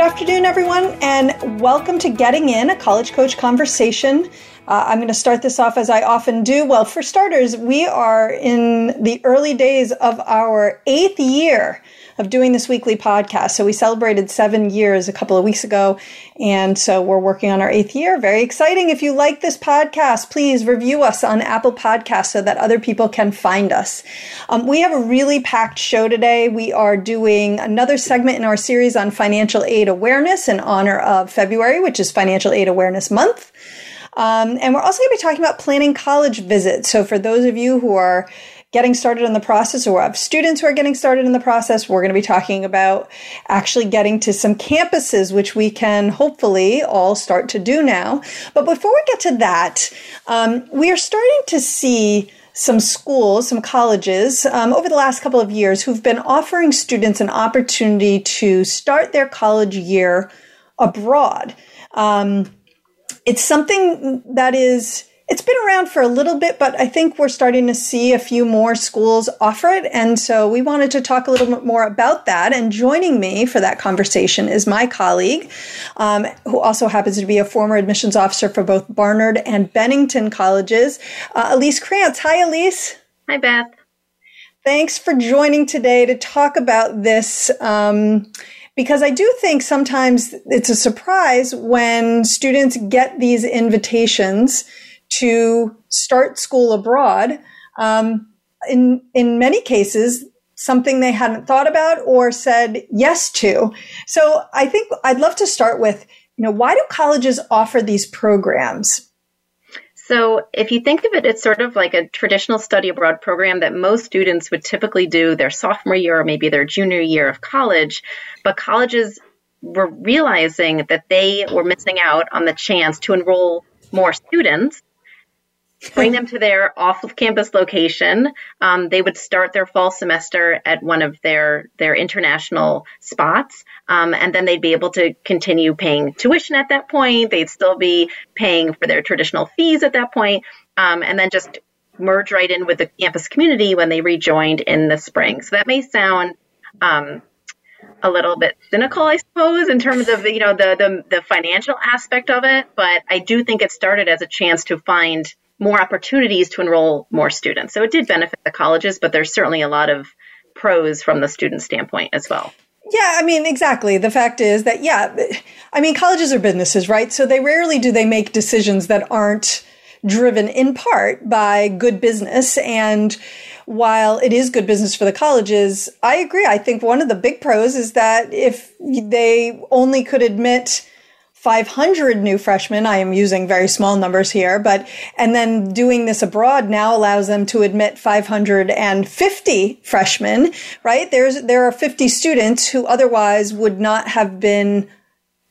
Good afternoon, everyone, and welcome to Getting In, a college coach conversation. Uh, I'm going to start this off as I often do. Well, for starters, we are in the early days of our eighth year of doing this weekly podcast. So we celebrated seven years a couple of weeks ago. And so we're working on our eighth year. Very exciting. If you like this podcast, please review us on Apple Podcasts so that other people can find us. Um, we have a really packed show today. We are doing another segment in our series on financial aid awareness in honor of February, which is Financial Aid Awareness Month. Um, and we're also going to be talking about planning college visits. So for those of you who are getting started in the process or have students who are getting started in the process. We're going to be talking about actually getting to some campuses, which we can hopefully all start to do now. But before we get to that, um, we are starting to see some schools, some colleges um, over the last couple of years who've been offering students an opportunity to start their college year abroad. Um, it's something that is it's been around for a little bit, but I think we're starting to see a few more schools offer it. And so we wanted to talk a little bit more about that. And joining me for that conversation is my colleague, um, who also happens to be a former admissions officer for both Barnard and Bennington colleges, uh, Elise Krantz. Hi, Elise. Hi, Beth. Thanks for joining today to talk about this. Um, because I do think sometimes it's a surprise when students get these invitations to start school abroad. Um, in in many cases, something they hadn't thought about or said yes to. So I think I'd love to start with, you know, why do colleges offer these programs? So, if you think of it, it's sort of like a traditional study abroad program that most students would typically do their sophomore year or maybe their junior year of college. But colleges were realizing that they were missing out on the chance to enroll more students bring them to their off-campus location. Um, they would start their fall semester at one of their their international spots, um, and then they'd be able to continue paying tuition at that point. They'd still be paying for their traditional fees at that point, um, and then just merge right in with the campus community when they rejoined in the spring. So that may sound um, a little bit cynical, I suppose, in terms of you know the, the the financial aspect of it. But I do think it started as a chance to find more opportunities to enroll more students. So it did benefit the colleges, but there's certainly a lot of pros from the student standpoint as well. Yeah, I mean, exactly. The fact is that, yeah, I mean, colleges are businesses, right? So they rarely do they make decisions that aren't driven in part by good business. And while it is good business for the colleges, I agree. I think one of the big pros is that if they only could admit 500 new freshmen. I am using very small numbers here, but, and then doing this abroad now allows them to admit 550 freshmen, right? There's, there are 50 students who otherwise would not have been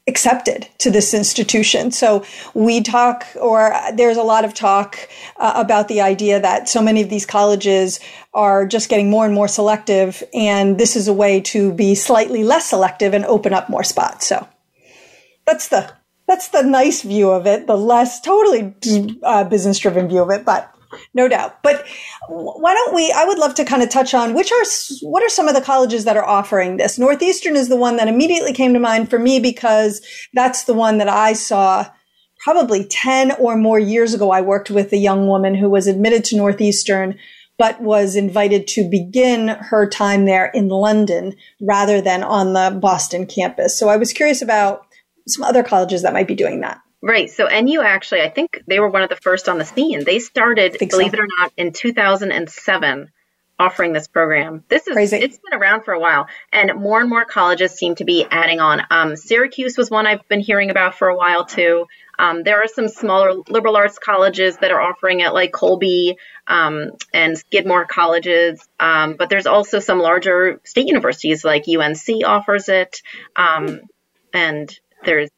accepted to this institution. So we talk, or there's a lot of talk uh, about the idea that so many of these colleges are just getting more and more selective, and this is a way to be slightly less selective and open up more spots. So that's the that's the nice view of it, the less totally uh, business driven view of it, but no doubt. But why don't we? I would love to kind of touch on which are what are some of the colleges that are offering this. Northeastern is the one that immediately came to mind for me because that's the one that I saw probably 10 or more years ago. I worked with a young woman who was admitted to Northeastern but was invited to begin her time there in London rather than on the Boston campus. So I was curious about some other colleges that might be doing that. Right. So NU actually, I think they were one of the first on the scene. They started, believe so. it or not, in 2007 offering this program. This is Crazy. it's been around for a while, and more and more colleges seem to be adding on. Um, Syracuse was one I've been hearing about for a while too. Um, there are some smaller liberal arts colleges that are offering it, like Colby um, and Skidmore colleges. Um, but there's also some larger state universities, like UNC offers it, um, and there's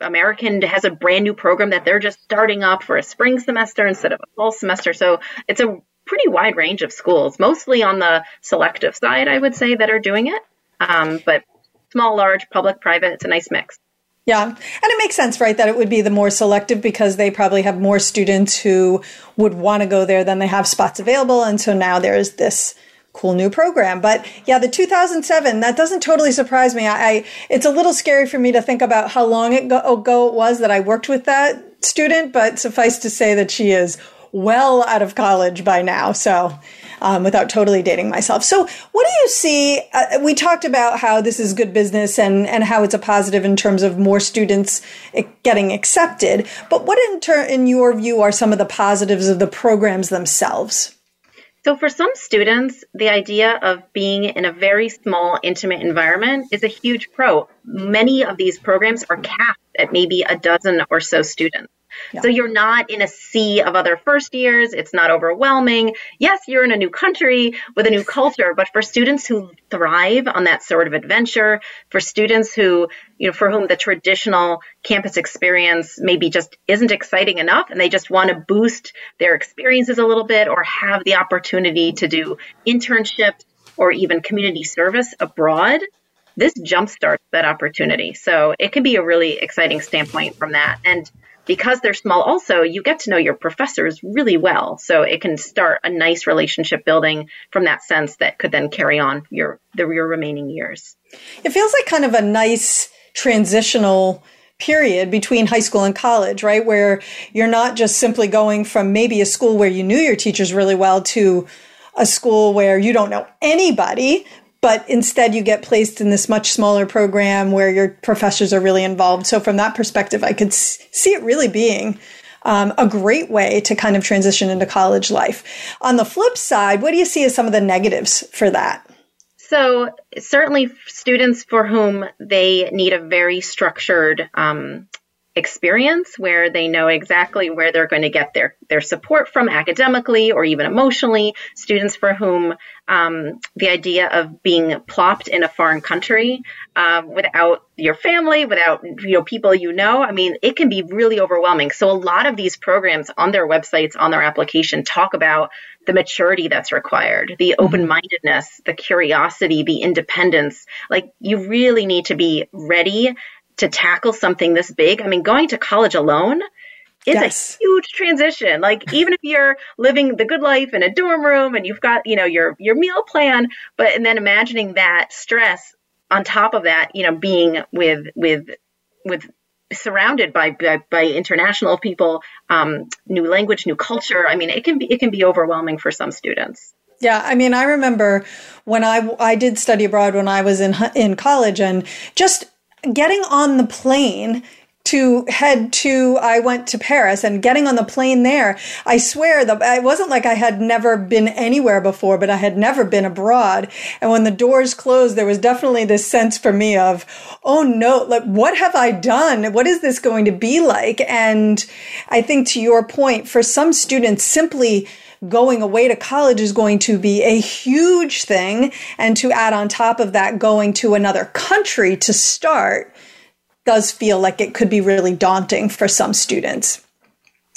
American has a brand new program that they're just starting up for a spring semester instead of a fall semester. So it's a pretty wide range of schools, mostly on the selective side, I would say, that are doing it. Um, but small, large, public, private, it's a nice mix. Yeah. And it makes sense, right, that it would be the more selective because they probably have more students who would want to go there than they have spots available. And so now there's this cool new program. But yeah, the 2007, that doesn't totally surprise me. I, I it's a little scary for me to think about how long ago it was that I worked with that student, but suffice to say that she is well out of college by now. So, um, without totally dating myself. So, what do you see? Uh, we talked about how this is good business and, and how it's a positive in terms of more students getting accepted. But what, in, ter- in your view, are some of the positives of the programs themselves? So, for some students, the idea of being in a very small, intimate environment is a huge pro. Many of these programs are capped at maybe a dozen or so students. So you're not in a sea of other first years. It's not overwhelming. Yes, you're in a new country with a new culture, but for students who thrive on that sort of adventure, for students who, you know, for whom the traditional campus experience maybe just isn't exciting enough and they just want to boost their experiences a little bit or have the opportunity to do internships or even community service abroad, this jumpstarts that opportunity. So it can be a really exciting standpoint from that. And because they're small also you get to know your professors really well so it can start a nice relationship building from that sense that could then carry on your the your remaining years it feels like kind of a nice transitional period between high school and college, right? Where you're not just simply going from maybe a school where you knew your teachers really well to a school where you don't know anybody, but instead you get placed in this much smaller program where your professors are really involved. So from that perspective, I could see it really being um, a great way to kind of transition into college life. On the flip side, what do you see as some of the negatives for that? So certainly students for whom they need a very structured um, experience where they know exactly where they're going to get their, their support from academically or even emotionally. Students for whom um, the idea of being plopped in a foreign country uh, without your family, without you know people you know, I mean, it can be really overwhelming. So a lot of these programs on their websites, on their application, talk about the maturity that's required, the mm-hmm. open mindedness, the curiosity, the independence. Like you really need to be ready to tackle something this big. I mean, going to college alone is yes. a huge transition. Like even if you're living the good life in a dorm room and you've got, you know, your your meal plan, but and then imagining that stress on top of that, you know, being with with with surrounded by by, by international people, um, new language, new culture. I mean, it can be it can be overwhelming for some students. Yeah, I mean, I remember when I I did study abroad when I was in in college, and just getting on the plane to head to I went to Paris and getting on the plane there I swear that it wasn't like I had never been anywhere before but I had never been abroad. And when the doors closed there was definitely this sense for me of oh no like what have I done? What is this going to be like? And I think to your point for some students simply going away to college is going to be a huge thing. And to add on top of that, going to another country to start does feel like it could be really daunting for some students.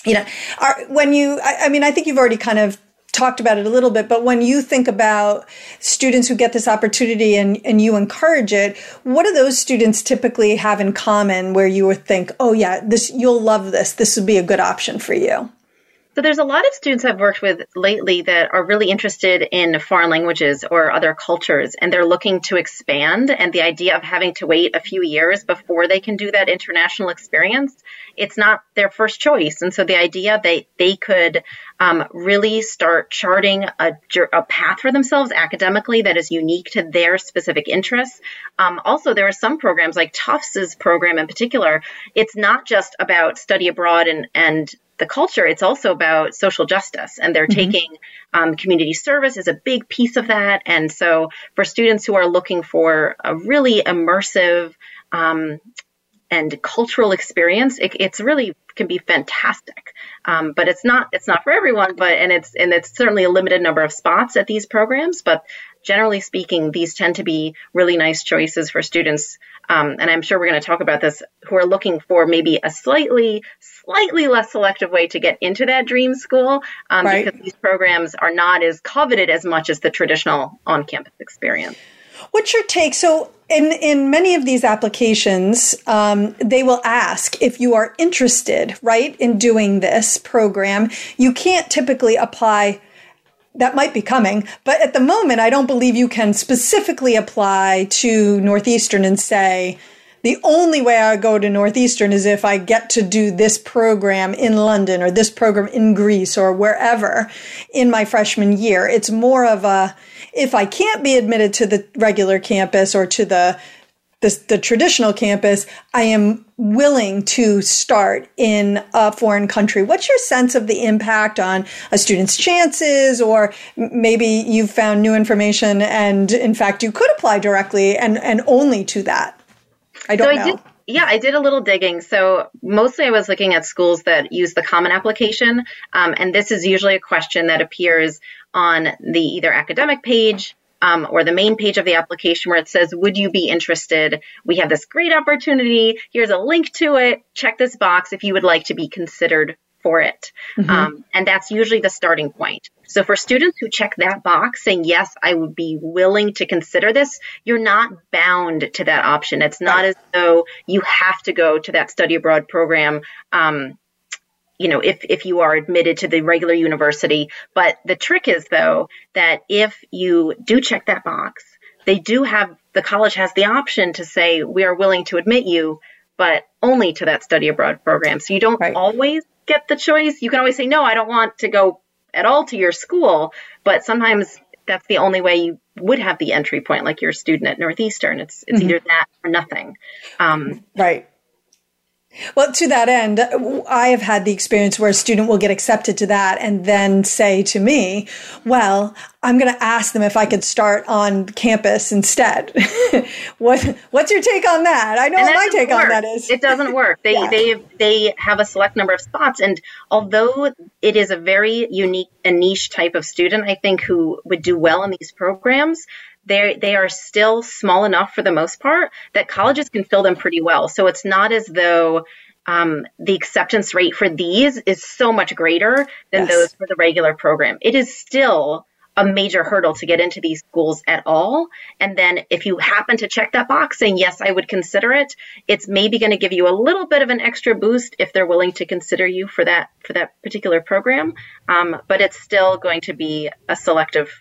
You know, are, when you, I, I mean, I think you've already kind of talked about it a little bit, but when you think about students who get this opportunity and, and you encourage it, what do those students typically have in common where you would think, oh yeah, this, you'll love this. This would be a good option for you? So there's a lot of students I've worked with lately that are really interested in foreign languages or other cultures and they're looking to expand and the idea of having to wait a few years before they can do that international experience, it's not their first choice. And so the idea that they could um, really start charting a, a, path for themselves academically that is unique to their specific interests. Um, also, there are some programs like Tufts' program in particular. It's not just about study abroad and, and the culture, it's also about social justice. And they're mm-hmm. taking um, community service is a big piece of that. And so for students who are looking for a really immersive, um, and cultural experience, it, it's really can be fantastic. Um, but it's not it's not for everyone. But and it's and it's certainly a limited number of spots at these programs. But generally speaking, these tend to be really nice choices for students. Um, and I'm sure we're going to talk about this who are looking for maybe a slightly slightly less selective way to get into that dream school um, right. because these programs are not as coveted as much as the traditional on-campus experience. What's your take? So, in in many of these applications, um, they will ask if you are interested, right, in doing this program. You can't typically apply. That might be coming, but at the moment, I don't believe you can specifically apply to Northeastern and say, the only way I go to Northeastern is if I get to do this program in London or this program in Greece or wherever in my freshman year. It's more of a, if I can't be admitted to the regular campus or to the the, the traditional campus, I am willing to start in a foreign country. What's your sense of the impact on a student's chances, or maybe you've found new information and in fact you could apply directly and, and only to that? I don't so know. I did, yeah, I did a little digging. So mostly I was looking at schools that use the common application. Um, and this is usually a question that appears on the either academic page um, or the main page of the application where it says, Would you be interested? We have this great opportunity. Here's a link to it. Check this box if you would like to be considered for it. Mm-hmm. Um, and that's usually the starting point. So for students who check that box saying, yes, I would be willing to consider this, you're not bound to that option. It's not as though you have to go to that study abroad program. Um, you know, if, if you are admitted to the regular university. But the trick is, though, that if you do check that box, they do have, the college has the option to say, we are willing to admit you, but only to that study abroad program. So you don't right. always get the choice. You can always say, no, I don't want to go at all to your school, but sometimes that's the only way you would have the entry point, like you're a student at Northeastern. It's it's mm-hmm. either that or nothing. Um, right. Well, to that end, I have had the experience where a student will get accepted to that and then say to me, well, I'm going to ask them if I could start on campus instead. what, what's your take on that? I know what my take work. on that is. It doesn't work. They, yeah. they, they have a select number of spots. And although it is a very unique and niche type of student, I think who would do well in these programs, they they are still small enough for the most part that colleges can fill them pretty well. So it's not as though um, the acceptance rate for these is so much greater than yes. those for the regular program. It is still a major hurdle to get into these schools at all. And then if you happen to check that box saying, yes, I would consider it, it's maybe going to give you a little bit of an extra boost if they're willing to consider you for that, for that particular program. Um, but it's still going to be a selective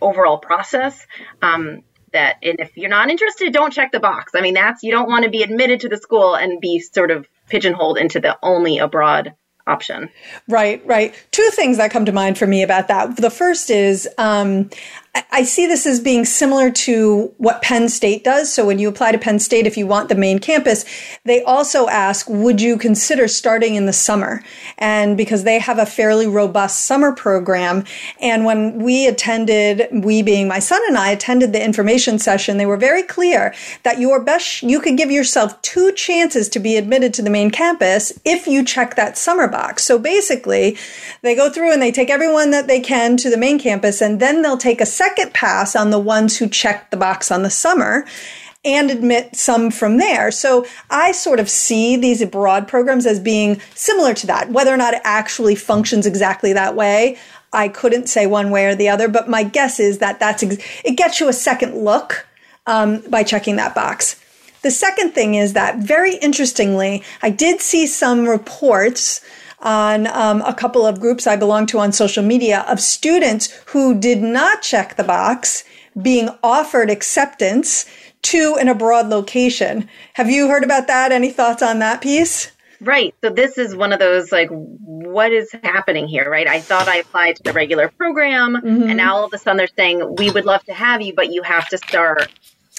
overall process. Um, that and if you're not interested, don't check the box. I mean, that's you don't want to be admitted to the school and be sort of pigeonholed into the only abroad option. Right, right. Two things that come to mind for me about that. The first is um, I see this as being similar to what Penn State does. So when you apply to Penn State, if you want the main campus, they also ask, would you consider starting in the summer? And because they have a fairly robust summer program. And when we attended, we being my son and I attended the information session, they were very clear that your best, you could give yourself two chances to be admitted to the main campus if you check that summer box. So basically, they go through and they take everyone that they can to the main campus and then they'll take a second pass on the ones who checked the box on the summer and admit some from there. So I sort of see these abroad programs as being similar to that. Whether or not it actually functions exactly that way, I couldn't say one way or the other, but my guess is that that's ex- it gets you a second look um, by checking that box. The second thing is that very interestingly, I did see some reports on um, a couple of groups I belong to on social media of students who did not check the box being offered acceptance to an abroad location. Have you heard about that? Any thoughts on that piece? Right. So this is one of those like, what is happening here, right? I thought I applied to the regular program, mm-hmm. and now all of a sudden they're saying we would love to have you, but you have to start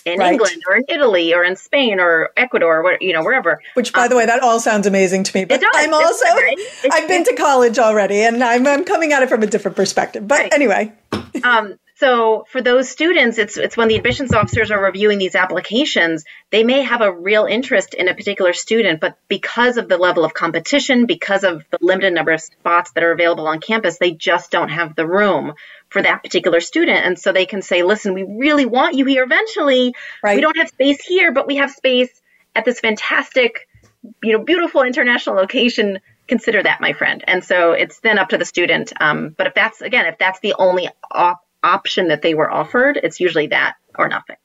in right. England or in Italy or in Spain or Ecuador, or you know, wherever. Which, by um, the way, that all sounds amazing to me. But I'm also I've been to college already, and I'm I'm coming at it from a different perspective. But right. anyway. um, So for those students, it's it's when the admissions officers are reviewing these applications, they may have a real interest in a particular student, but because of the level of competition, because of the limited number of spots that are available on campus, they just don't have the room for that particular student. And so they can say, listen, we really want you here eventually. Right. We don't have space here, but we have space at this fantastic, you know, beautiful international location consider that my friend and so it's then up to the student um, but if that's again if that's the only op- option that they were offered, it's usually that or nothing.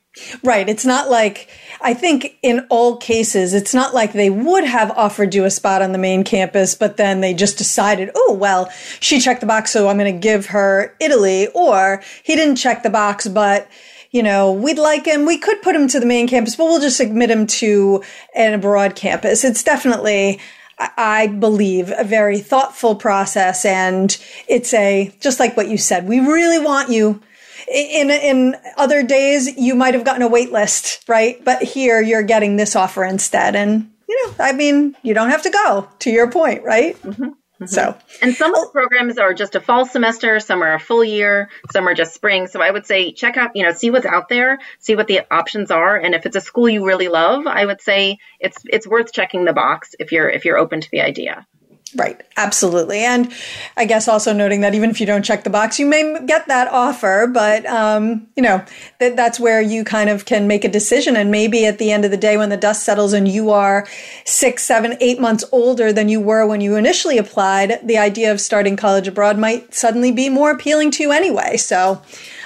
Right. It's not like, I think in all cases, it's not like they would have offered you a spot on the main campus, but then they just decided, oh, well, she checked the box, so I'm going to give her Italy. Or he didn't check the box, but you know, we'd like him. We could put him to the main campus, but we'll just admit him to an abroad campus. It's definitely, I believe, a very thoughtful process. And it's a, just like what you said, we really want you. In, in other days, you might have gotten a wait list, right? But here you're getting this offer instead. And, you know, I mean, you don't have to go to your point, right? Mm-hmm. Mm-hmm. So, and some of the programs are just a fall semester, some are a full year, some are just spring. So I would say check out, you know, see what's out there, see what the options are, and if it's a school you really love, I would say it's it's worth checking the box if you're if you're open to the idea. Right, absolutely. And I guess also noting that even if you don't check the box, you may get that offer, but, um, you know, that, that's where you kind of can make a decision. And maybe at the end of the day, when the dust settles and you are six, seven, eight months older than you were when you initially applied, the idea of starting college abroad might suddenly be more appealing to you anyway. So,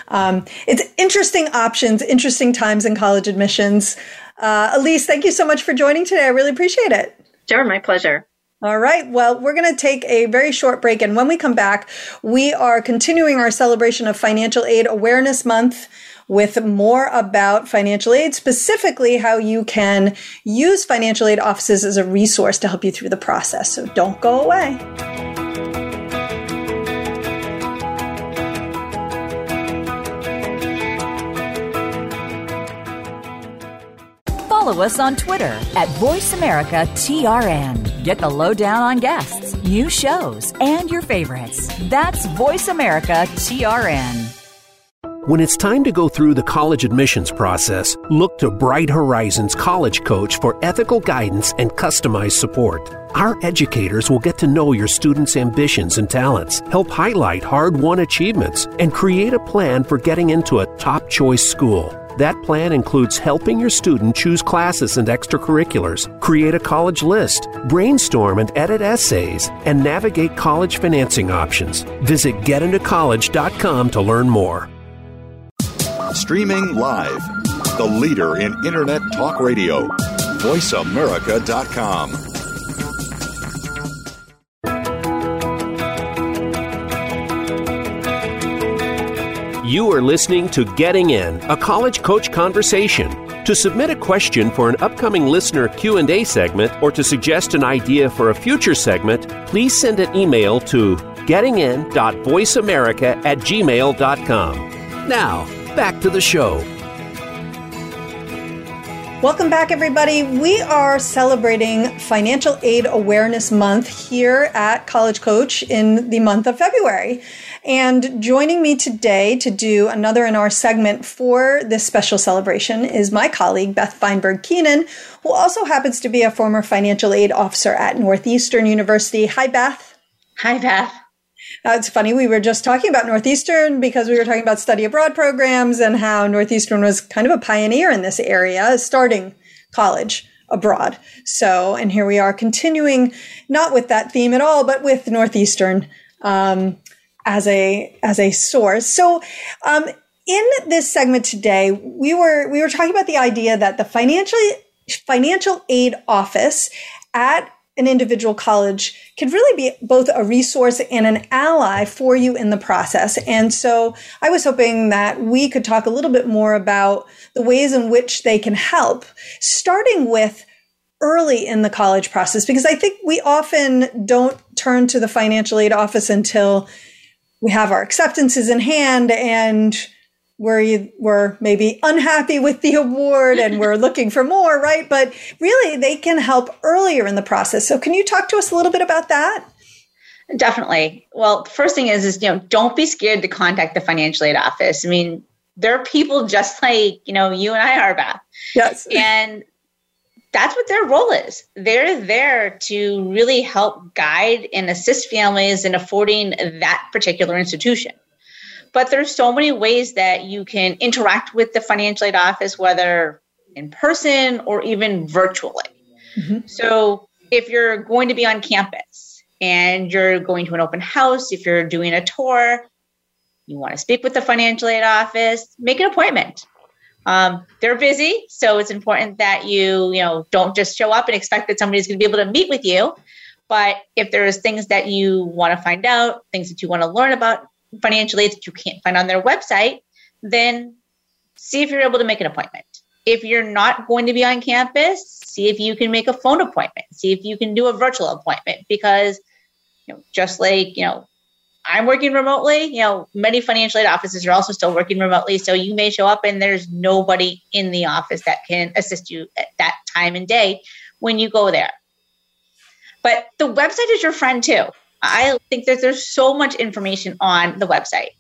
um, it's interesting options, interesting times in college admissions. Uh, Elise, thank you so much for joining today. I really appreciate it. Sure, my pleasure. All right. Well, we're going to take a very short break. And when we come back, we are continuing our celebration of Financial Aid Awareness Month with more about financial aid, specifically how you can use financial aid offices as a resource to help you through the process. So don't go away. Follow us on Twitter at VoiceAmericaTRN. Get the lowdown on guests, new shows, and your favorites. That's VoiceAmericaTRN. When it's time to go through the college admissions process, look to Bright Horizons College Coach for ethical guidance and customized support. Our educators will get to know your students' ambitions and talents, help highlight hard won achievements, and create a plan for getting into a top choice school. That plan includes helping your student choose classes and extracurriculars, create a college list, brainstorm and edit essays, and navigate college financing options. Visit getintocollege.com to learn more. Streaming live, the leader in Internet talk radio, voiceamerica.com. You are listening to Getting In, a college coach conversation. To submit a question for an upcoming listener Q&A segment or to suggest an idea for a future segment, please send an email to gettingin.voiceamerica at gmail.com. Now, back to the show. Welcome back, everybody. We are celebrating Financial Aid Awareness Month here at College Coach in the month of February. And joining me today to do another in our segment for this special celebration is my colleague, Beth Feinberg Keenan, who also happens to be a former financial aid officer at Northeastern University. Hi, Beth. Hi, Beth. Uh, it's funny, we were just talking about Northeastern because we were talking about study abroad programs and how Northeastern was kind of a pioneer in this area, starting college abroad. So, and here we are continuing not with that theme at all, but with Northeastern. Um, as a as a source. So um, in this segment today, we were we were talking about the idea that the financial financial aid office at an individual college could really be both a resource and an ally for you in the process. And so I was hoping that we could talk a little bit more about the ways in which they can help, starting with early in the college process, because I think we often don't turn to the financial aid office until we have our acceptances in hand and we're, we're maybe unhappy with the award and we're looking for more, right? But really, they can help earlier in the process. So, can you talk to us a little bit about that? Definitely. Well, first thing is, is, you know, don't be scared to contact the financial aid office. I mean, there are people just like, you know, you and I are, Beth. Yes. And that's what their role is. They're there to really help guide and assist families in affording that particular institution. But there's so many ways that you can interact with the financial aid office, whether in person or even virtually. Mm-hmm. So if you're going to be on campus and you're going to an open house, if you're doing a tour, you want to speak with the financial aid office, make an appointment. Um, they're busy, so it's important that you, you know, don't just show up and expect that somebody's going to be able to meet with you. But if there's things that you want to find out, things that you want to learn about financial aid that you can't find on their website, then see if you're able to make an appointment. If you're not going to be on campus, see if you can make a phone appointment, see if you can do a virtual appointment because you know, just like, you know, I'm working remotely, you know, many financial aid offices are also still working remotely. So you may show up and there's nobody in the office that can assist you at that time and day when you go there. But the website is your friend too. I think that there's so much information on the website.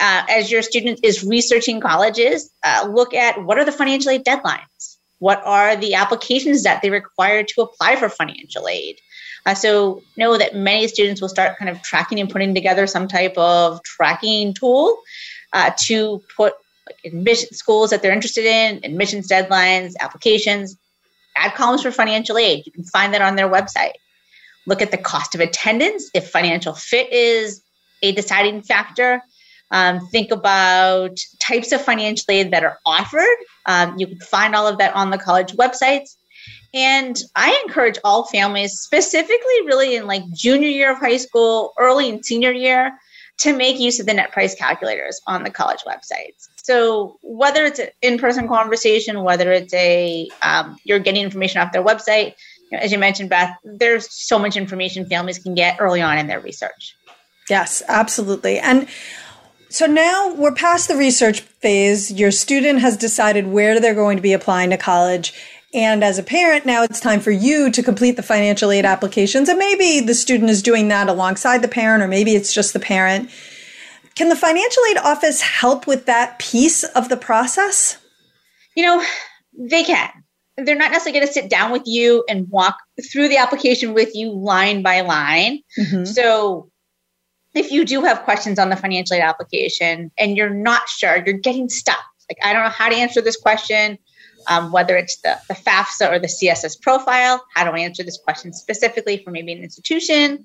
Uh, as your student is researching colleges, uh, look at what are the financial aid deadlines? What are the applications that they require to apply for financial aid? Uh, so know that many students will start kind of tracking and putting together some type of tracking tool uh, to put like, admission schools that they're interested in, admissions deadlines, applications, add columns for financial aid. You can find that on their website. Look at the cost of attendance if financial fit is a deciding factor. Um, think about types of financial aid that are offered. Um, you can find all of that on the college websites. And I encourage all families, specifically really in like junior year of high school, early and senior year, to make use of the net price calculators on the college websites. So whether it's an in-person conversation, whether it's a um, you're getting information off their website, you know, as you mentioned, Beth, there's so much information families can get early on in their research. Yes, absolutely. And so now we're past the research phase. Your student has decided where they're going to be applying to college and as a parent, now it's time for you to complete the financial aid applications. And maybe the student is doing that alongside the parent, or maybe it's just the parent. Can the financial aid office help with that piece of the process? You know, they can. They're not necessarily going to sit down with you and walk through the application with you line by line. Mm-hmm. So, if you do have questions on the financial aid application and you're not sure, you're getting stuck. Like, I don't know how to answer this question um, whether it's the, the FAFSA or the CSS profile. How do I answer this question specifically for maybe an institution?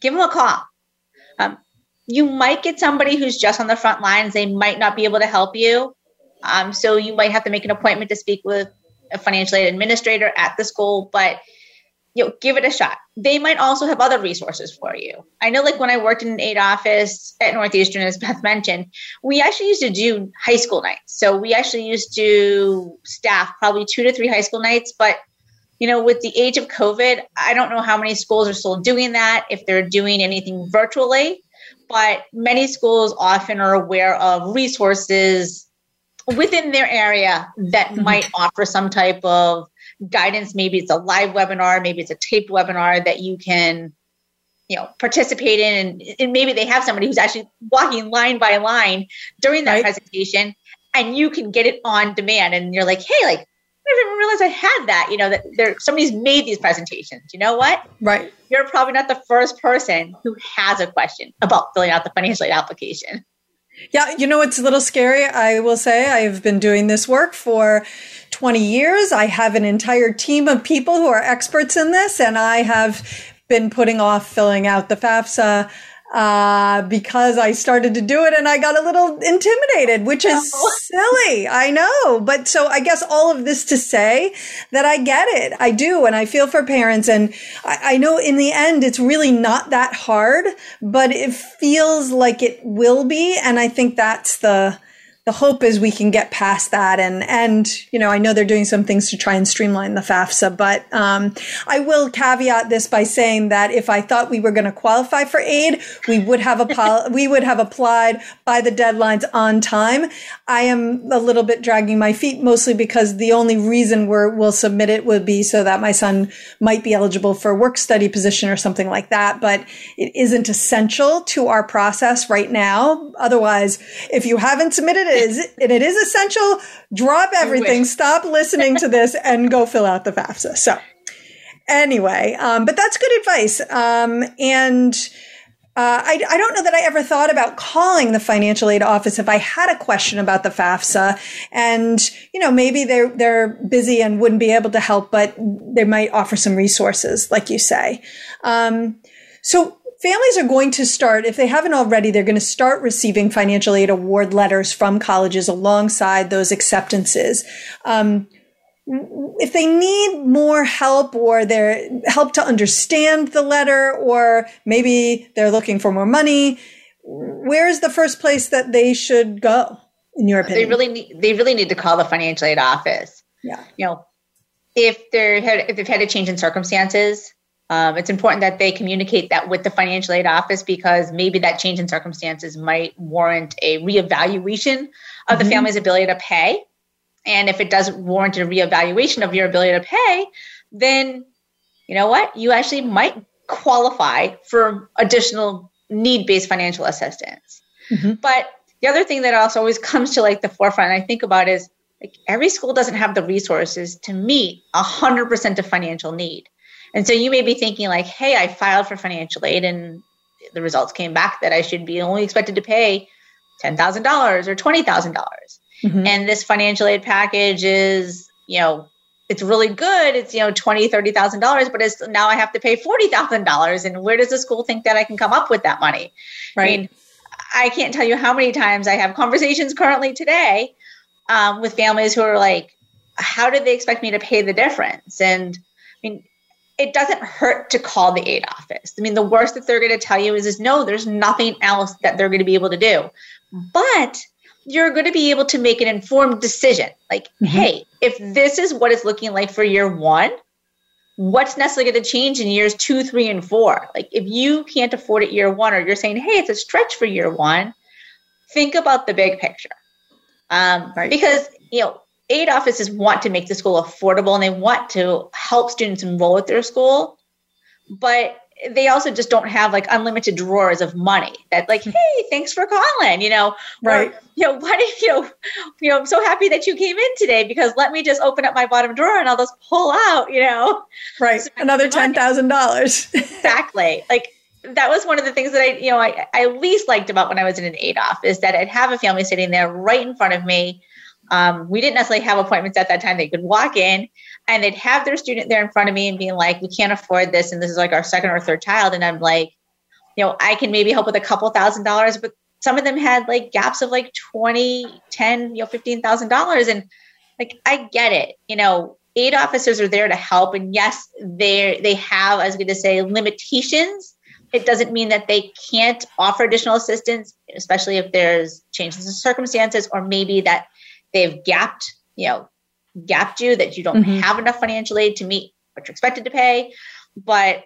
Give them a call. Um, you might get somebody who's just on the front lines. They might not be able to help you. Um, so you might have to make an appointment to speak with a financial aid administrator at the school, but you know, give it a shot. They might also have other resources for you. I know, like when I worked in an aid office at Northeastern, as Beth mentioned, we actually used to do high school nights. So we actually used to staff probably two to three high school nights. But, you know, with the age of COVID, I don't know how many schools are still doing that, if they're doing anything virtually. But many schools often are aware of resources within their area that mm-hmm. might offer some type of guidance. Maybe it's a live webinar, maybe it's a taped webinar that you can, you know, participate in. And, and maybe they have somebody who's actually walking line by line during that right. presentation and you can get it on demand. And you're like, hey, like, I didn't even realize I had that. You know, that there somebody's made these presentations. You know what? Right. You're probably not the first person who has a question about filling out the financial aid application. Yeah, you know, it's a little scary. I will say I've been doing this work for 20 years. I have an entire team of people who are experts in this, and I have been putting off filling out the FAFSA uh, because I started to do it and I got a little intimidated, which is oh. silly. I know. But so I guess all of this to say that I get it. I do. And I feel for parents. And I, I know in the end, it's really not that hard, but it feels like it will be. And I think that's the, the hope is we can get past that and and you know I know they're doing some things to try and streamline the FAFSA, but um, I will caveat this by saying that if I thought we were going to qualify for aid, we would have a we would have applied by the deadlines on time. I am a little bit dragging my feet, mostly because the only reason we're, we'll submit it would be so that my son might be eligible for a work study position or something like that. But it isn't essential to our process right now. Otherwise, if you haven't submitted is and it is essential. Drop everything, stop listening to this, and go fill out the FAFSA. So, anyway, um, but that's good advice. Um, and uh, I, I, don't know that I ever thought about calling the financial aid office if I had a question about the FAFSA, and you know maybe they're they're busy and wouldn't be able to help, but they might offer some resources, like you say. Um, so families are going to start, if they haven't already, they're going to start receiving financial aid award letters from colleges alongside those acceptances. Um, if they need more help or they're help to understand the letter or maybe they're looking for more money, where's the first place that they should go in your opinion? They really need, they really need to call the financial aid office. Yeah. You know, if they're if they've had a change in circumstances, um, it's important that they communicate that with the financial aid office because maybe that change in circumstances might warrant a reevaluation of mm-hmm. the family's ability to pay. And if it doesn't warrant a reevaluation of your ability to pay, then you know what? You actually might qualify for additional need based financial assistance. Mm-hmm. But the other thing that also always comes to like the forefront, I think about is like every school doesn't have the resources to meet 100% of financial need. And so you may be thinking like, hey, I filed for financial aid and the results came back that I should be only expected to pay $10,000 or $20,000. Mm-hmm. And this financial aid package is, you know, it's really good. It's, you know, $20,000, $30,000, but it's now I have to pay $40,000. And where does the school think that I can come up with that money? Right. I mean, I can't tell you how many times I have conversations currently today um, with families who are like, how did they expect me to pay the difference? And I mean, it doesn't hurt to call the aid office. I mean, the worst that they're going to tell you is, is no, there's nothing else that they're going to be able to do. But you're going to be able to make an informed decision. Like, mm-hmm. hey, if this is what it's looking like for year one, what's necessarily going to change in years two, three, and four? Like, if you can't afford it year one, or you're saying, hey, it's a stretch for year one, think about the big picture. Um, right. Because, you know, aid offices want to make the school affordable and they want to help students enroll at their school, but they also just don't have like unlimited drawers of money that like, hmm. hey, thanks for calling, you know, right. Or, you know, what if, you know, you know, I'm so happy that you came in today because let me just open up my bottom drawer and I'll just pull out, you know, right. Another $10,000. exactly. Like that was one of the things that I, you know, I, I least liked about when I was in an aid off is that I'd have a family sitting there right in front of me um, we didn't necessarily have appointments at that time. They could walk in and they'd have their student there in front of me and being like, we can't afford this. And this is like our second or third child. And I'm like, you know, I can maybe help with a couple thousand dollars, but some of them had like gaps of like 20, 10, you know, $15,000. And like, I get it. You know, aid officers are there to help. And yes, they they have, I was going to say, limitations. It doesn't mean that they can't offer additional assistance, especially if there's changes in circumstances or maybe that they've gapped, you know, gapped you that you don't mm-hmm. have enough financial aid to meet what you're expected to pay. But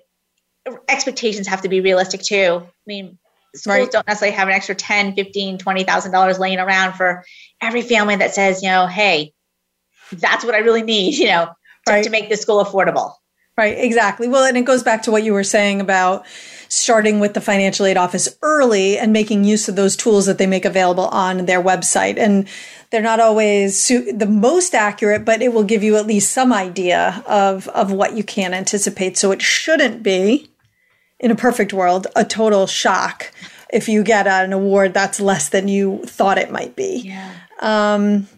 expectations have to be realistic too. I mean, schools right. don't necessarily have an extra 10, 15, $20,000 laying around for every family that says, you know, hey, that's what I really need, you know, to, right. to make this school affordable. Right, exactly. Well, and it goes back to what you were saying about starting with the financial aid office early and making use of those tools that they make available on their website. And they're not always su- the most accurate, but it will give you at least some idea of, of what you can anticipate. So it shouldn't be, in a perfect world, a total shock if you get an award that's less than you thought it might be. Yeah. Um,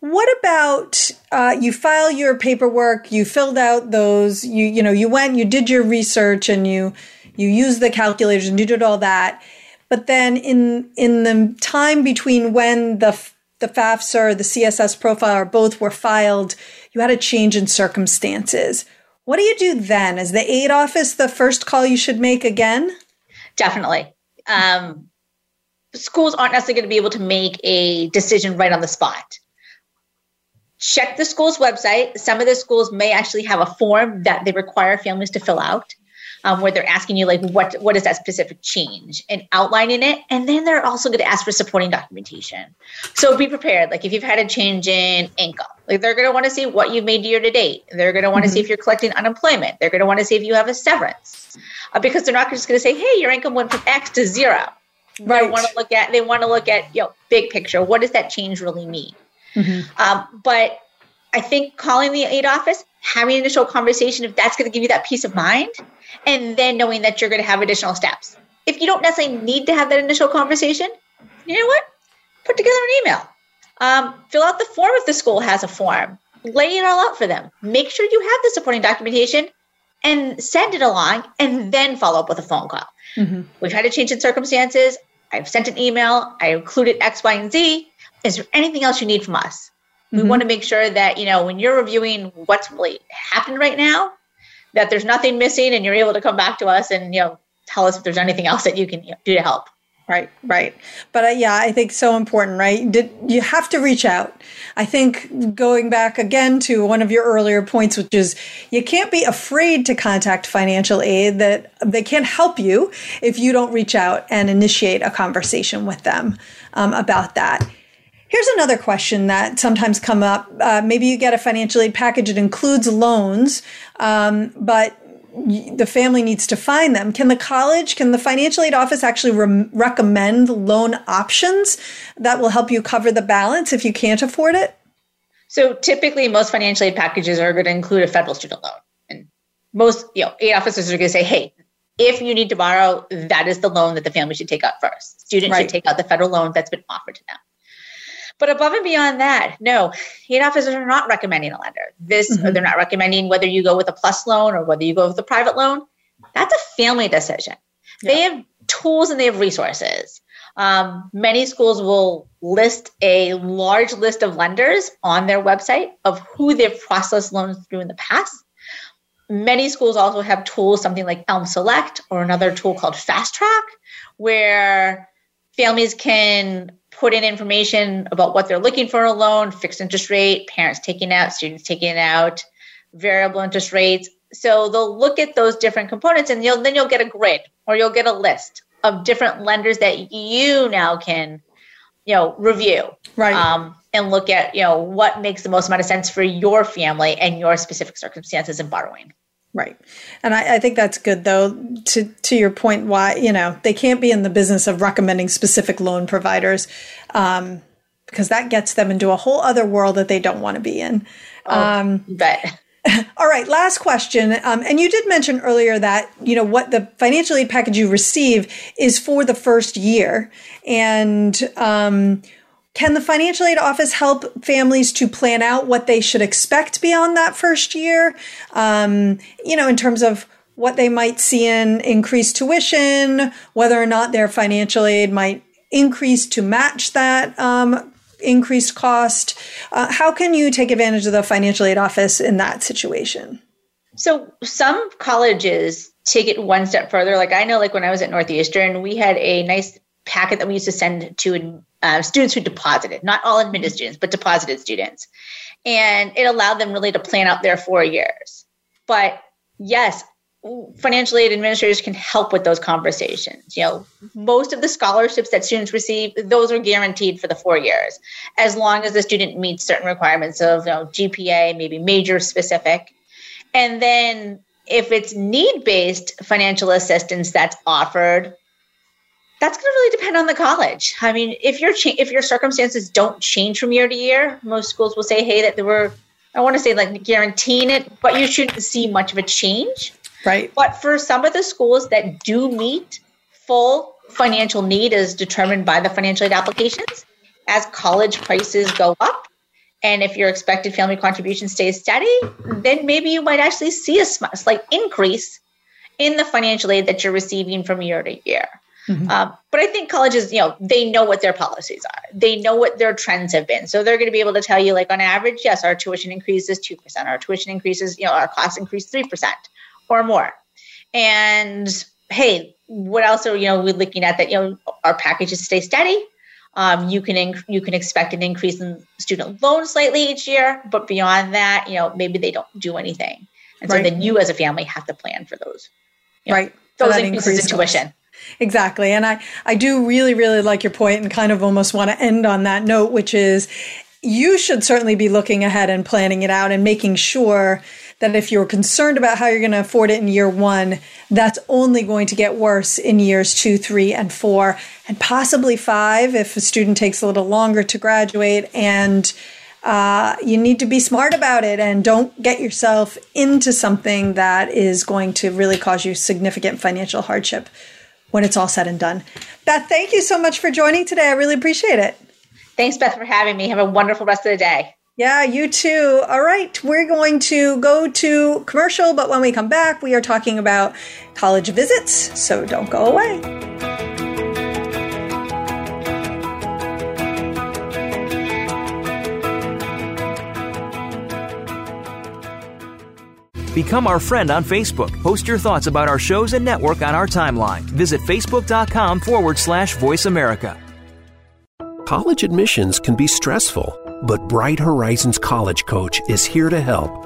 what about uh, you file your paperwork, you filled out those, you you know, you went, you did your research, and you you used the calculators and you did all that. But then in in the time between when the the FAFSA or the CSS profile or both were filed, you had a change in circumstances. What do you do then? Is the aid office the first call you should make again? Definitely. Um, schools aren't necessarily going to be able to make a decision right on the spot. Check the school's website. Some of the schools may actually have a form that they require families to fill out um, where they're asking you like what what is that specific change and outlining it. And then they're also going to ask for supporting documentation. So be prepared. Like if you've had a change in income like they're going to want to see what you've made year to date. They're going to want to mm-hmm. see if you're collecting unemployment. They're going to want to see if you have a severance uh, because they're not just going to say hey your income went from x to zero. Right. they want to look at they want to look at you know big picture. What does that change really mean? Mm-hmm. um, but I think calling the aid office, having an initial conversation, if that's going to give you that peace of mind, and then knowing that you're going to have additional steps. If you don't necessarily need to have that initial conversation, you know what? Put together an email. Um, fill out the form if the school has a form. Lay it all out for them. Make sure you have the supporting documentation and send it along and then follow up with a phone call. Mm-hmm. We've had a change in circumstances. I've sent an email. I included X, Y, and Z. Is there anything else you need from us? We mm-hmm. want to make sure that, you know, when you're reviewing what's really happened right now, that there's nothing missing and you're able to come back to us and, you know, tell us if there's anything else that you can do to help. Right, right. But uh, yeah, I think so important, right? Did, you have to reach out. I think going back again to one of your earlier points, which is you can't be afraid to contact financial aid, that they can't help you if you don't reach out and initiate a conversation with them um, about that. Here's another question that sometimes come up. Uh, maybe you get a financial aid package; it includes loans, um, but the family needs to find them. Can the college, can the financial aid office actually re- recommend loan options that will help you cover the balance if you can't afford it? So typically, most financial aid packages are going to include a federal student loan, and most you know aid officers are going to say, "Hey, if you need to borrow, that is the loan that the family should take out first. Students right. should take out the federal loan that's been offered to them." But above and beyond that, no, aid officers are not recommending a lender. This mm-hmm. they're not recommending whether you go with a plus loan or whether you go with a private loan. That's a family decision. Yeah. They have tools and they have resources. Um, many schools will list a large list of lenders on their website of who they've processed loans through in the past. Many schools also have tools, something like Elm Select or another tool called Fast Track, where families can put in information about what they're looking for a loan, fixed interest rate, parents taking out, students taking out, variable interest rates. So they'll look at those different components and you'll, then you'll get a grid or you'll get a list of different lenders that you now can, you know, review. Right. Um, and look at, you know, what makes the most amount of sense for your family and your specific circumstances in borrowing. Right. And I, I, think that's good though, to to your point, why, you know, they can't be in the business of recommending specific loan providers. Um, because that gets them into a whole other world that they don't want to be in. Oh, um, bet. All right, last question. Um, and you did mention earlier that you know what the financial aid package you receive is for the first year, and um, can the financial aid office help families to plan out what they should expect beyond that first year? Um, you know, in terms of what they might see in increased tuition, whether or not their financial aid might increase to match that um, increased cost. Uh, how can you take advantage of the financial aid office in that situation? So, some colleges take it one step further. Like I know, like when I was at Northeastern, we had a nice packet that we used to send to uh, students who deposited, not all admitted students, but deposited students. And it allowed them really to plan out their four years. But yes, financial aid administrators can help with those conversations. You know, most of the scholarships that students receive, those are guaranteed for the four years, as long as the student meets certain requirements of you know, GPA, maybe major specific. And then if it's need based financial assistance that's offered, that's going to really depend on the college. I mean, if your cha- if your circumstances don't change from year to year, most schools will say, "Hey, that there were." I want to say like guaranteeing it, but you shouldn't see much of a change. Right. But for some of the schools that do meet full financial need as determined by the financial aid applications, as college prices go up, and if your expected family contribution stays steady, then maybe you might actually see a slight increase in the financial aid that you're receiving from year to year. Mm-hmm. Um, but I think colleges, you know, they know what their policies are. They know what their trends have been. So they're going to be able to tell you, like on average, yes, our tuition increases 2%, our tuition increases, you know, our costs increase 3% or more. And hey, what else are you know we looking at that you know our packages stay steady. Um, you can inc- you can expect an increase in student loans slightly each year, but beyond that, you know maybe they don't do anything, and so then you as a family have to plan for those. you know, Right. Those increases in increased tuition. Exactly. And I, I do really, really like your point and kind of almost want to end on that note, which is you should certainly be looking ahead and planning it out and making sure that if you're concerned about how you're going to afford it in year one, that's only going to get worse in years two, three, and four, and possibly five if a student takes a little longer to graduate. And uh, you need to be smart about it and don't get yourself into something that is going to really cause you significant financial hardship when it's all said and done. Beth, thank you so much for joining today. I really appreciate it. Thanks, Beth, for having me. Have a wonderful rest of the day. Yeah, you too. All right, we're going to go to commercial, but when we come back, we are talking about college visits, so don't go away. Become our friend on Facebook. Post your thoughts about our shows and network on our timeline. Visit facebook.com forward slash voice America. College admissions can be stressful, but Bright Horizons College Coach is here to help.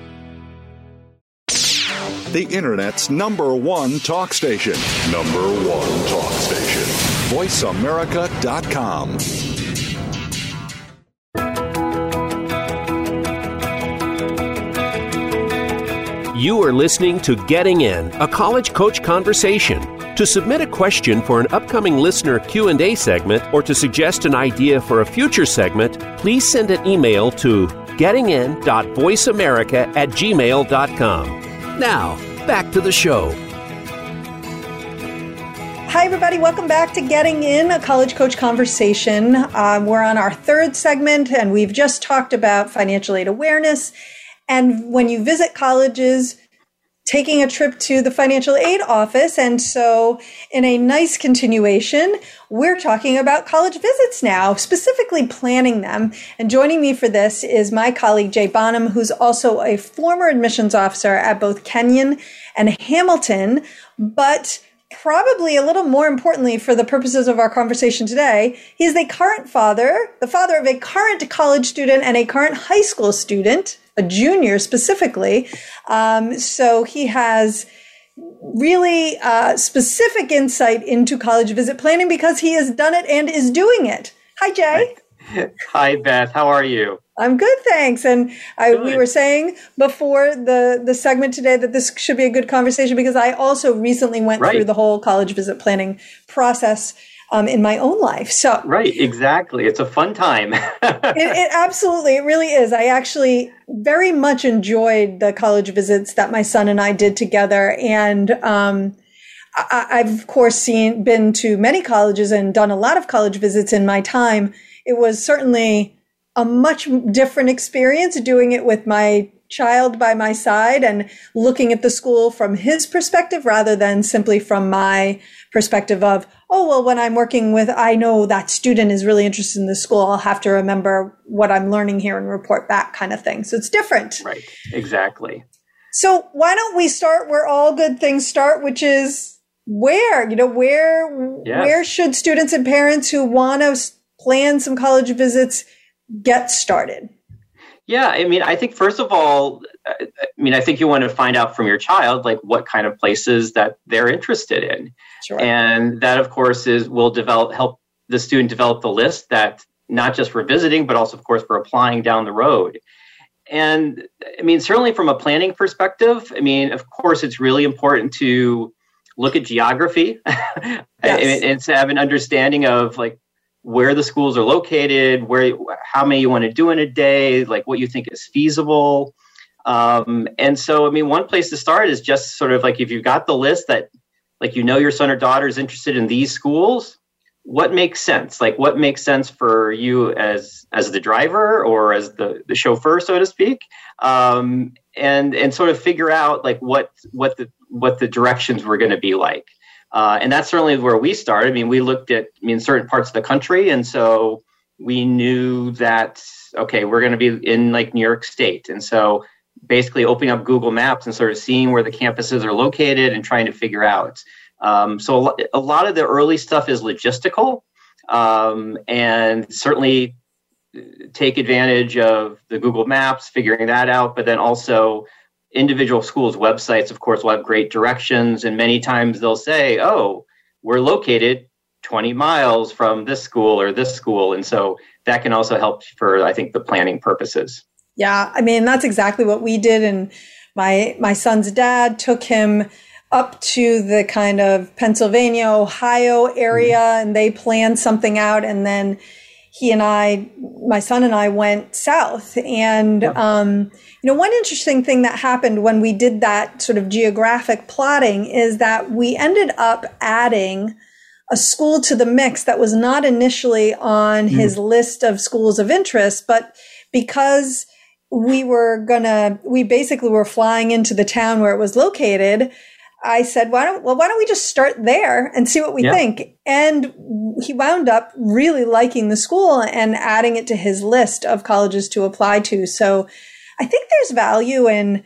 The Internet's number one talk station. Number one talk station. VoiceAmerica.com. You are listening to Getting In, a college coach conversation. To submit a question for an upcoming listener Q&A segment or to suggest an idea for a future segment, please send an email to gettingin.voiceamerica at gmail.com. Now, back to the show. Hi, everybody. Welcome back to Getting In, a college coach conversation. Uh, we're on our third segment, and we've just talked about financial aid awareness. And when you visit colleges, taking a trip to the financial aid office. And so, in a nice continuation, we're talking about college visits now, specifically planning them. And joining me for this is my colleague, Jay Bonham, who's also a former admissions officer at both Kenyon and Hamilton, but probably a little more importantly for the purposes of our conversation today, he's the current father, the father of a current college student and a current high school student, a junior specifically. Um, so he has really uh, specific insight into college visit planning because he has done it and is doing it. Hi, Jay. Hi, Beth. How are you? I'm good, thanks. And I, we were saying before the the segment today that this should be a good conversation because I also recently went Right. through the whole college visit planning process um, in my own life. So Right, exactly. It's a fun time. it, it absolutely, it really is. I actually very much enjoyed the college visits that my son and I did together, and um, I, I've of course seen been to many colleges and done a lot of college visits in my time. It was certainly a much different experience doing it with my child by my side and looking at the school from his perspective rather than simply from my perspective of, oh, well, when I'm working with, I know that student is really interested in the school. I'll have to remember what I'm learning here and report back kind of thing. So it's different. right, exactly. So why don't we start where all good things start, which is where, you know, where, Yes. where should students and parents who want to plan some college visits get started? Yeah, I mean, I think first of all, I mean, I think you want to find out from your child like what kind of places that they're interested in, Sure. and that of course is will develop help the student develop the list that not just for visiting, but also of course for applying down the road. And I mean, certainly from a planning perspective, I mean, of course, it's really important to look at geography and, and to have an understanding of like where the schools are located, where how many you want to do in a day, like what you think is feasible. Um, and so, I mean, one place to start is just sort of like if you've got the list that, like, you know, your son or daughter is interested in these schools, what makes sense? Like what makes sense for you as as the driver or as the the chauffeur so to speak? Um, and and sort of figure out like what what the what the directions were going to be like uh, and that's certainly where we started i mean we looked at i mean certain parts of the country and so we knew that okay we're going to be in like new york state and so basically opening up google maps and sort of seeing where the campuses are located and trying to figure out um, so a lot of the early stuff is logistical, um, and certainly take advantage of the Google Maps, figuring that out. But then also individual schools' websites, of course, will have great directions, and many times they'll say, "Oh, we're located 20 miles from this school or this school," and so that can also help for, I think, the planning purposes. Yeah, I mean that's exactly what we did, and my my son's dad took him up to the kind of Pennsylvania, Ohio area, mm-hmm. and they planned something out. And then he and I, my son and I went south. And, um, you know, one interesting thing that happened when we did that sort of geographic plotting is that we ended up adding a school to the mix that was not initially on mm. his list of schools of interest, but because we were gonna, we basically were flying into the town where it was located I said, why don't, well, why don't we just start there and see what we yeah. think? And he wound up really liking the school and adding it to his list of colleges to apply to. So I think there's value in,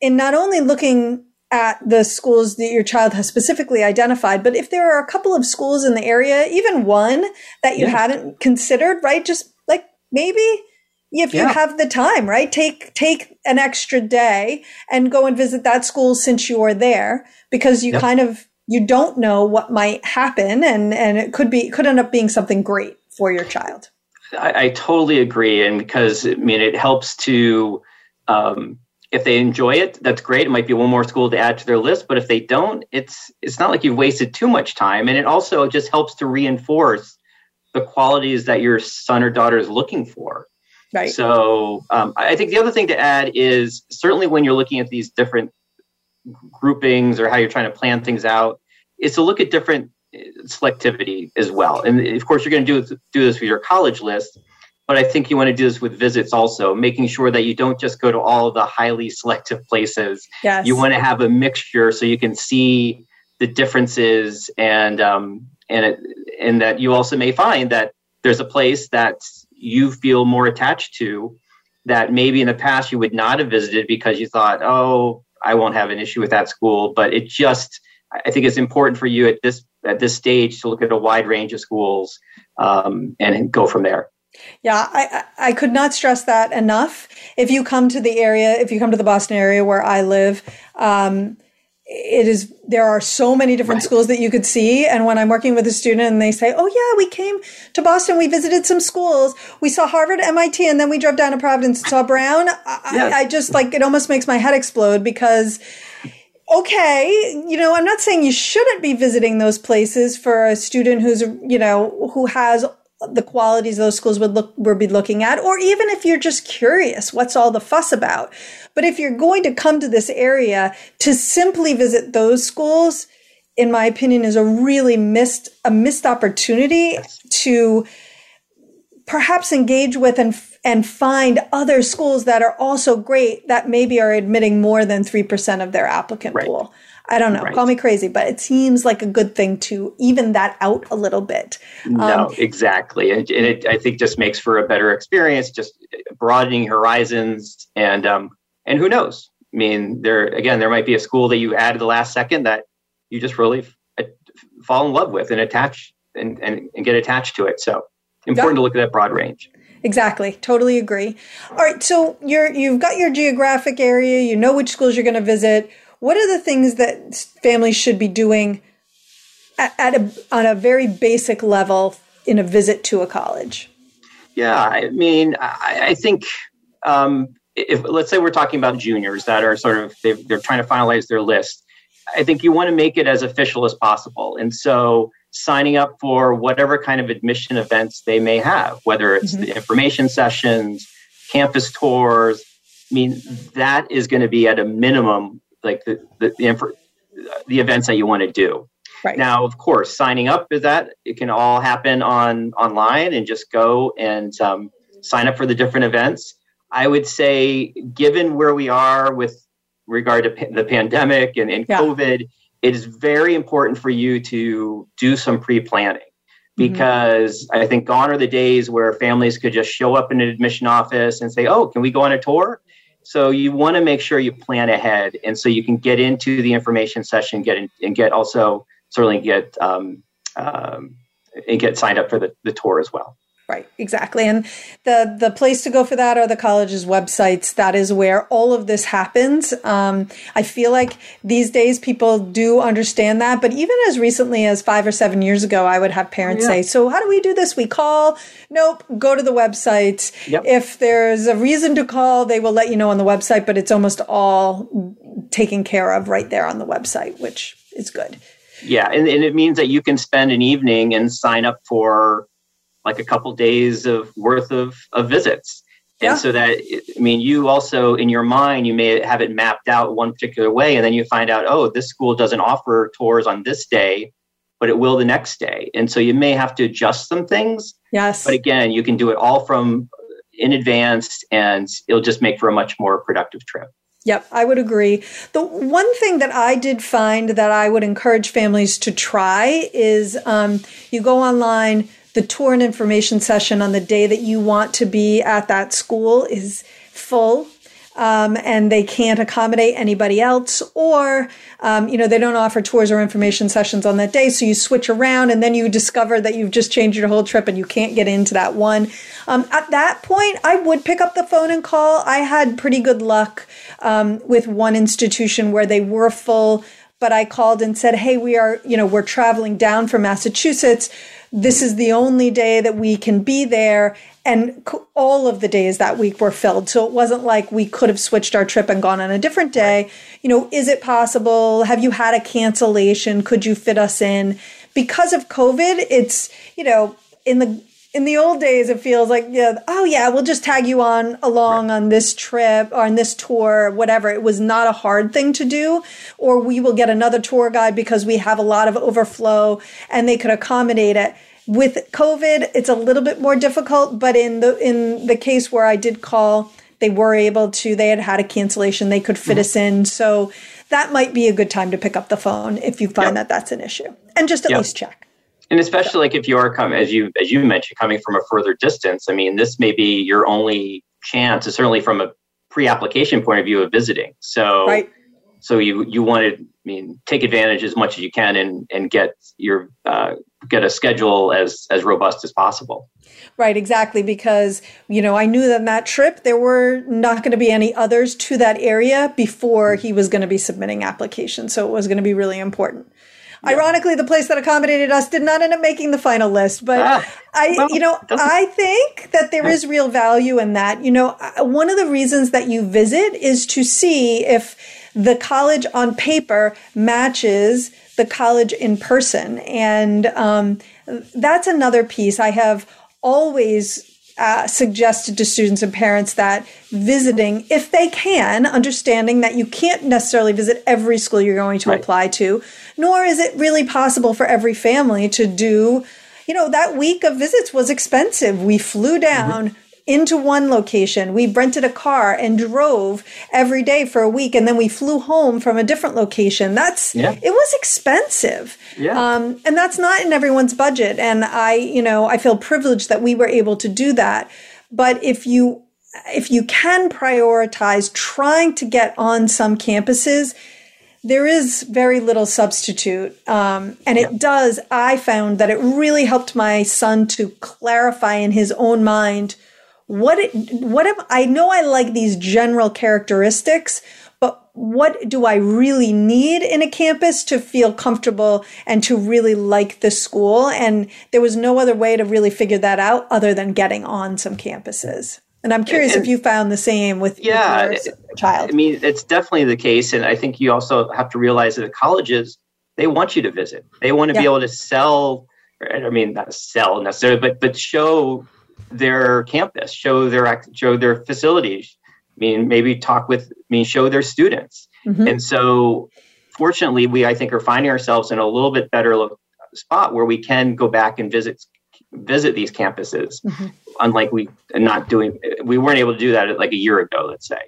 in not only looking at the schools that your child has specifically identified, but if there are a couple of schools in the area, even one that you yeah. hadn't considered, right? Just like maybe if you yeah. have the time, right? Take take an extra day and go and visit that school since you are there because you kind of you don't know what might happen and and it could be could end up being something great for your child. I, I totally agree, and because I mean it helps to um, if they enjoy it, that's great. It might be one more school to add to their list, but if they don't, it's it's not like you've wasted too much time, and it also just helps to reinforce the qualities that your son or daughter is looking for. Right. So um, I think the other thing to add is certainly when you're looking at these different groupings or how you're trying to plan things out, is to look at different uh, selectivity as well. And of course, you're going to do do this with your college list, but I think you want to do this with visits also, making sure that you don't just go to all the highly selective places. Yes. You want to have a mixture so you can see the differences and um, and it, and that you also may find that there's a place that you feel more attached to that maybe in the past you would not have visited because you thought, oh, I won't have an issue with that school. But it just, I think it's important for you at this at this stage to look at a wide range of schools um, and go from there. Yeah, I, I could not stress that enough. If you come to the area, if you come to the Boston area where I live, um, it is there are so many different right. schools that you could see. And when i'm working with a student and they say oh yeah we came to boston. We visited some schools. We saw harvard mit and then we drove down to providence and saw brown. I, I just like it almost makes my head explode because okay, you know, I'm not saying you shouldn't be visiting those places for a student who's, you know, who has the qualities those schools would look would be looking at or even if you're just curious what's all the fuss about but if you're going to come to this area to simply visit those schools in my opinion is a really missed a missed opportunity yes. to perhaps engage with and and find other schools that are also great that maybe are admitting more than 3% of their applicant right. pool I don't know. Right. Call me crazy, but it seems like a good thing to even that out a little bit. No, um, exactly, and, and, it I think just makes for a better experience, just broadening horizons, and um, and who knows? I mean, there again, there might be a school that you add at the last second that you just really f- fall in love with and attach and, and, and get attached to it. So important to look at that broad range. Exactly. Totally agree. All right. So you're, you've got your geographic area. You know which schools you're going to visit what are the things that families should be doing at, at a, on a very basic level in a visit to a college? Yeah, I mean, I, I think um, if let's say we're talking about juniors that are sort of they're trying to finalize their list, I think you want to make it as official as possible, and so signing up for whatever kind of admission events they may have, whether it's mm-hmm. the information sessions, campus tours. I mean, that is going to be at a minimum like the the, the, the events that you want to do. Right. Now, of course, signing up is that it can all happen on online and just go and um, sign up for the different events. I would say, given where we are with regard to pa- the pandemic and, and Yeah. COVID, it is very important for you to do some pre-planning Mm-hmm. because I think gone are the days where families could just show up in an admission office and say, "Oh, can we go on a tour?" So you want to make sure you plan ahead, and so you can get into the information session, get in, and get also certainly get um, um, and get signed up for the, the tour as well. Right, exactly. And the the place to go for that are the college's websites. That is where all of this happens. Um, I feel like these days people do understand that, but even as recently as five or seven years ago, I would have parents Yeah. say, "So how do we do this? We call? Nope. Go to the website. Yep. If there's a reason to call, they will let you know on the website. But it's almost all taken care of right there on the website, which is good. Yeah, and, and it means that you can spend an evening and sign up for like a couple days of worth of, of visits. Yeah. And so that I mean, you also in your mind you may have it mapped out one particular way, and then you find out, oh, this school doesn't offer tours on this day, but it will the next day, and so you may have to adjust some things. Yes. But again, you can do it all from in advance, and it'll just make for a much more productive trip. Yep, I would agree. The one thing that I did find that I would encourage families to try is um, you go online, the tour and information session on the day that you want to be at that school is full. Um, and they can't accommodate anybody else, or um, you know they don't offer tours or information sessions on that day. So you switch around, and then you discover that you've just changed your whole trip, and you can't get into that one. Um, at that point, I would pick up the phone and call. I had pretty good luck um, with one institution where they were full, but I called and said, "Hey, we are you know we're traveling down from Massachusetts." This is the only day that we can be there. And all of the days that week were filled. So it wasn't like we could have switched our trip and gone on a different day. You know, is it possible? Have you had a cancellation? Could you fit us in? Because of COVID, it's, you know, in the in the old days it feels like yeah oh yeah we'll just tag you on along on this trip or on this tour whatever. It was not a hard thing to do or we will get another tour guide because we have a lot of overflow and they could accommodate it. With covid it's a little bit more difficult but in the in the case where i did call they were able to they had had a cancellation they could fit mm-hmm. us in. So that might be a good time to pick up the phone if you find Yep. that that's an issue. And just at Yep. least check And especially like if you are coming, as you as you mentioned, coming from a further distance. I mean, this may be your only chance, certainly from a pre-application point of view of visiting. So, right so you you want to, I mean, take advantage as much as you can and and get your uh, get a schedule as as robust as possible. Right, exactly. Because, you know, I knew that that trip there were not going to be any others to that area before he was going to be submitting applications. So it was going to be really important. Ironically, the place that accommodated us did not end up making the final list, but Ah, I, well, you know, I think that there is real value in that. You know, one of the reasons that you visit is to see if the college on paper matches the college in person. And um, that's another piece. I have always uh, suggested to students and parents that visiting, if they can, understanding that you can't necessarily visit every school you're going to Right. apply to, nor is it really possible for every family to do. You know, that week of visits was expensive. We flew down into one location. We rented a car and drove every day for a week, and then we flew home from a different location. That's Yeah. it was expensive. Yeah. Um, and that's not in everyone's budget. And I, you know, I feel privileged that we were able to do that. But if you if you can prioritize trying to get on some campuses, there is very little substitute. Um, and it does, I found that it really helped my son to clarify in his own mind what what am, I know I like these general characteristics, but what do I really need in a campus to feel comfortable and to really like the school? And there was no other way to really figure that out other than getting on some campuses. And I'm curious And- if you found the same with, Yeah, with your child. I mean, it's definitely the case, and I think you also have to realize that the colleges they want you to visit. They want to be able to sell. I mean, not sell necessarily, but but show their campus, show their act- show their facilities. I mean, maybe talk with. I mean, show their students. Mhm. And so, fortunately, we I think are finding ourselves in a little bit better lo- spot where we can go back and visit visit these campuses. Mm-hmm. Unlike we not doing, we weren't able to do that like a year ago. Let's say.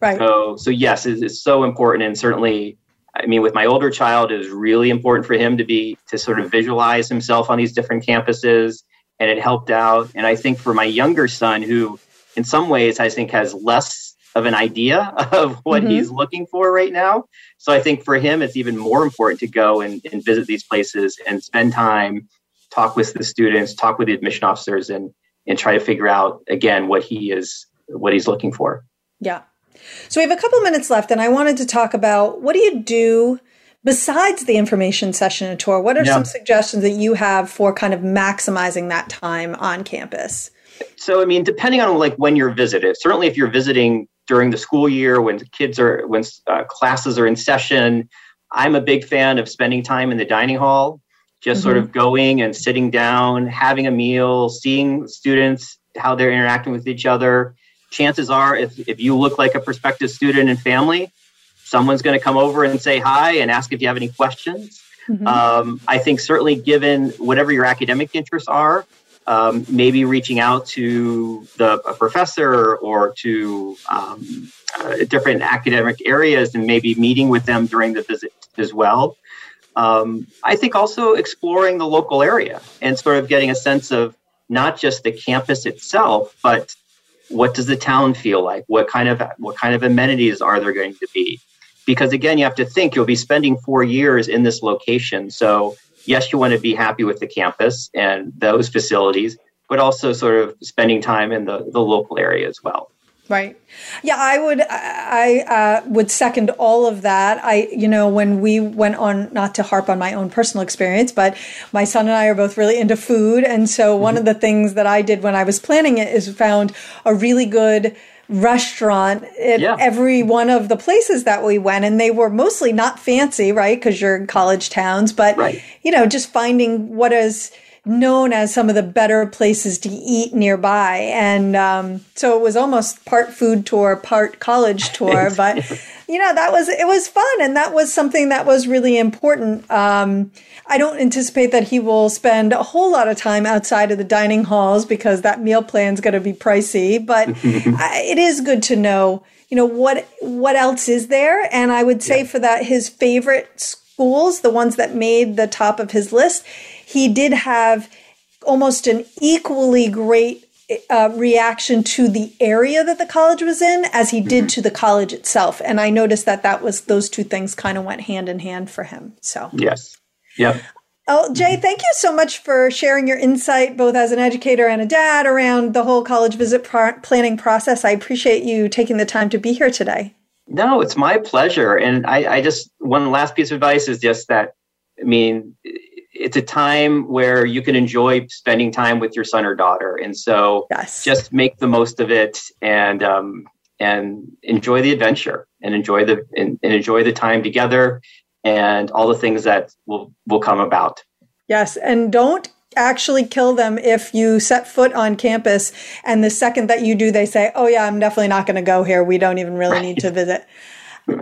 Right. So so yes, it's, it's so important, and certainly I mean, with my older child, it was really important for him to be to sort of visualize himself on these different campuses, and it helped out. And I think for my younger son, who in some ways I think has less of an idea of what mm-hmm. he's looking for right now. So I think for him, it's even more important to go and, and visit these places and spend time, talk with the students, talk with the admission officers, and and try to figure out again what he is what he's looking for. Yeah. So we have a couple minutes left, and I wanted to talk about what do you do besides the information session and tour? What are yeah. some suggestions that you have for kind of maximizing that time on campus? So, I mean, depending on like when you're visited, certainly if you're visiting during the school year when kids are when uh, classes are in session, I'm a big fan of spending time in the dining hall, just mm-hmm. sort of going and sitting down, having a meal, seeing students how they're interacting with each other chances are if, if you look like a prospective student and family, someone's going to come over and say hi and ask if you have any questions. Mm-hmm. Um, I think certainly given whatever your academic interests are, um, maybe reaching out to the professor or to um, uh, different academic areas and maybe meeting with them during the visit as well. Um, I think also exploring the local area and sort of getting a sense of not just the campus itself, but what does the town feel like what kind of what kind of amenities are there going to be because again you have to think you'll be spending four years in this location so yes you want to be happy with the campus and those facilities but also sort of spending time in the, the local area as well Right. Yeah, I would. I uh, would second all of that. I, you know, when we went on, not to harp on my own personal experience, but my son and I are both really into food, and so mm-hmm. one of the things that I did when I was planning it is found a really good restaurant at yeah. every one of the places that we went and they were mostly not fancy right because you're in college towns but right. you know just finding what is known as some of the better places to eat nearby. And um, so it was almost part food tour, part college tour. but, you know, that was, it was fun. And that was something that was really important. Um, I don't anticipate that he will spend a whole lot of time outside of the dining halls because that meal plan is going to be pricey. But I, it is good to know, you know, what, what else is there. And I would say yeah. for that, his favorite schools, the ones that made the top of his list, he did have almost an equally great uh, reaction to the area that the college was in as he did mm-hmm. to the college itself. And I noticed that that was those two things kind of went hand in hand for him. So yes, yeah. Oh, Jay, thank you so much for sharing your insight, both as an educator and a dad, around the whole college visit pr- planning process. I appreciate you taking the time to be here today. No, it's my pleasure. And I, I just, one last piece of advice is just that, I mean, it's a time where you can enjoy spending time with your son or daughter, and so yes. just make the most of it and um, and enjoy the adventure and enjoy the and, and enjoy the time together and all the things that will will come about. Yes, and don't actually kill them if you set foot on campus and the second that you do they say oh yeah i'm definitely not going to go here we don't even really right. need to visit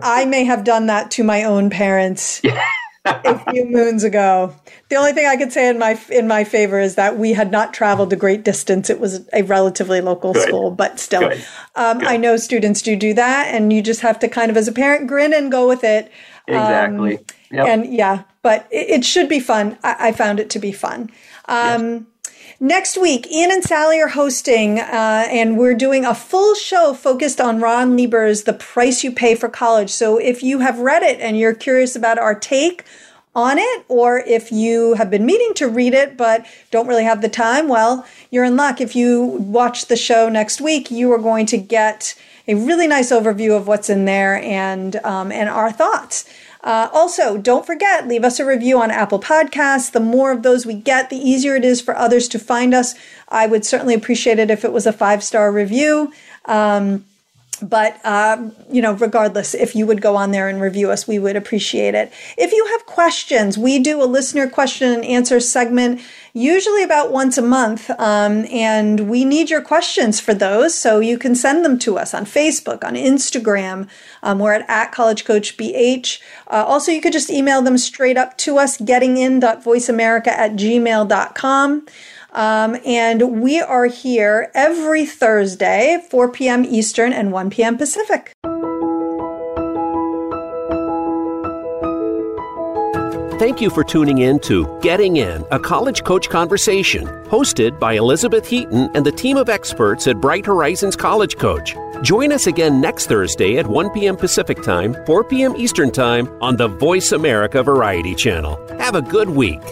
i may have done that to my own parents a few moons ago. The only thing I could say in my in my favor is that we had not traveled a great distance. It was a relatively local Good. school, but still, Good. Um, Good. I know students do do that, and you just have to kind of, as a parent, grin and go with it. Exactly. Um, yep. And yeah, but it, it, should be fun. I, I, found it to be fun. Um, yes. Next week, Ian and Sally are hosting, uh, and we're doing a full show focused on Ron Lieber's The Price You Pay for College. So if you have read it and you're curious about our take on it, or if you have been meaning to read it but don't really have the time, well, you're in luck. If you watch the show next week, you are going to get a really nice overview of what's in there and um, and our thoughts. Uh, also, don't forget, leave us a review on Apple Podcasts. The more of those we get, the easier it is for others to find us. I would certainly appreciate it if it was a five star review. Um, but um, you know regardless if you would go on there and review us we would appreciate it if you have questions we do a listener question and answer segment usually about once a month. Um, and we need your questions for those. So you can send them to us on Facebook, on Instagram. Um, we're at, at College Coach BH. Uh, also, you could just email them straight up to us, gettingin.voiceamerica at gmail.com. Um, and we are here every Thursday, 4 p.m. Eastern and 1 p.m. Pacific. Thank you for tuning in to Getting In, a college coach conversation, hosted by Elizabeth Heaton and the team of experts at Bright Horizons College Coach. Join us again next Thursday at 1 p.m. Pacific Time, 4 p.m. Eastern Time on the Voice America Variety Channel. Have a good week.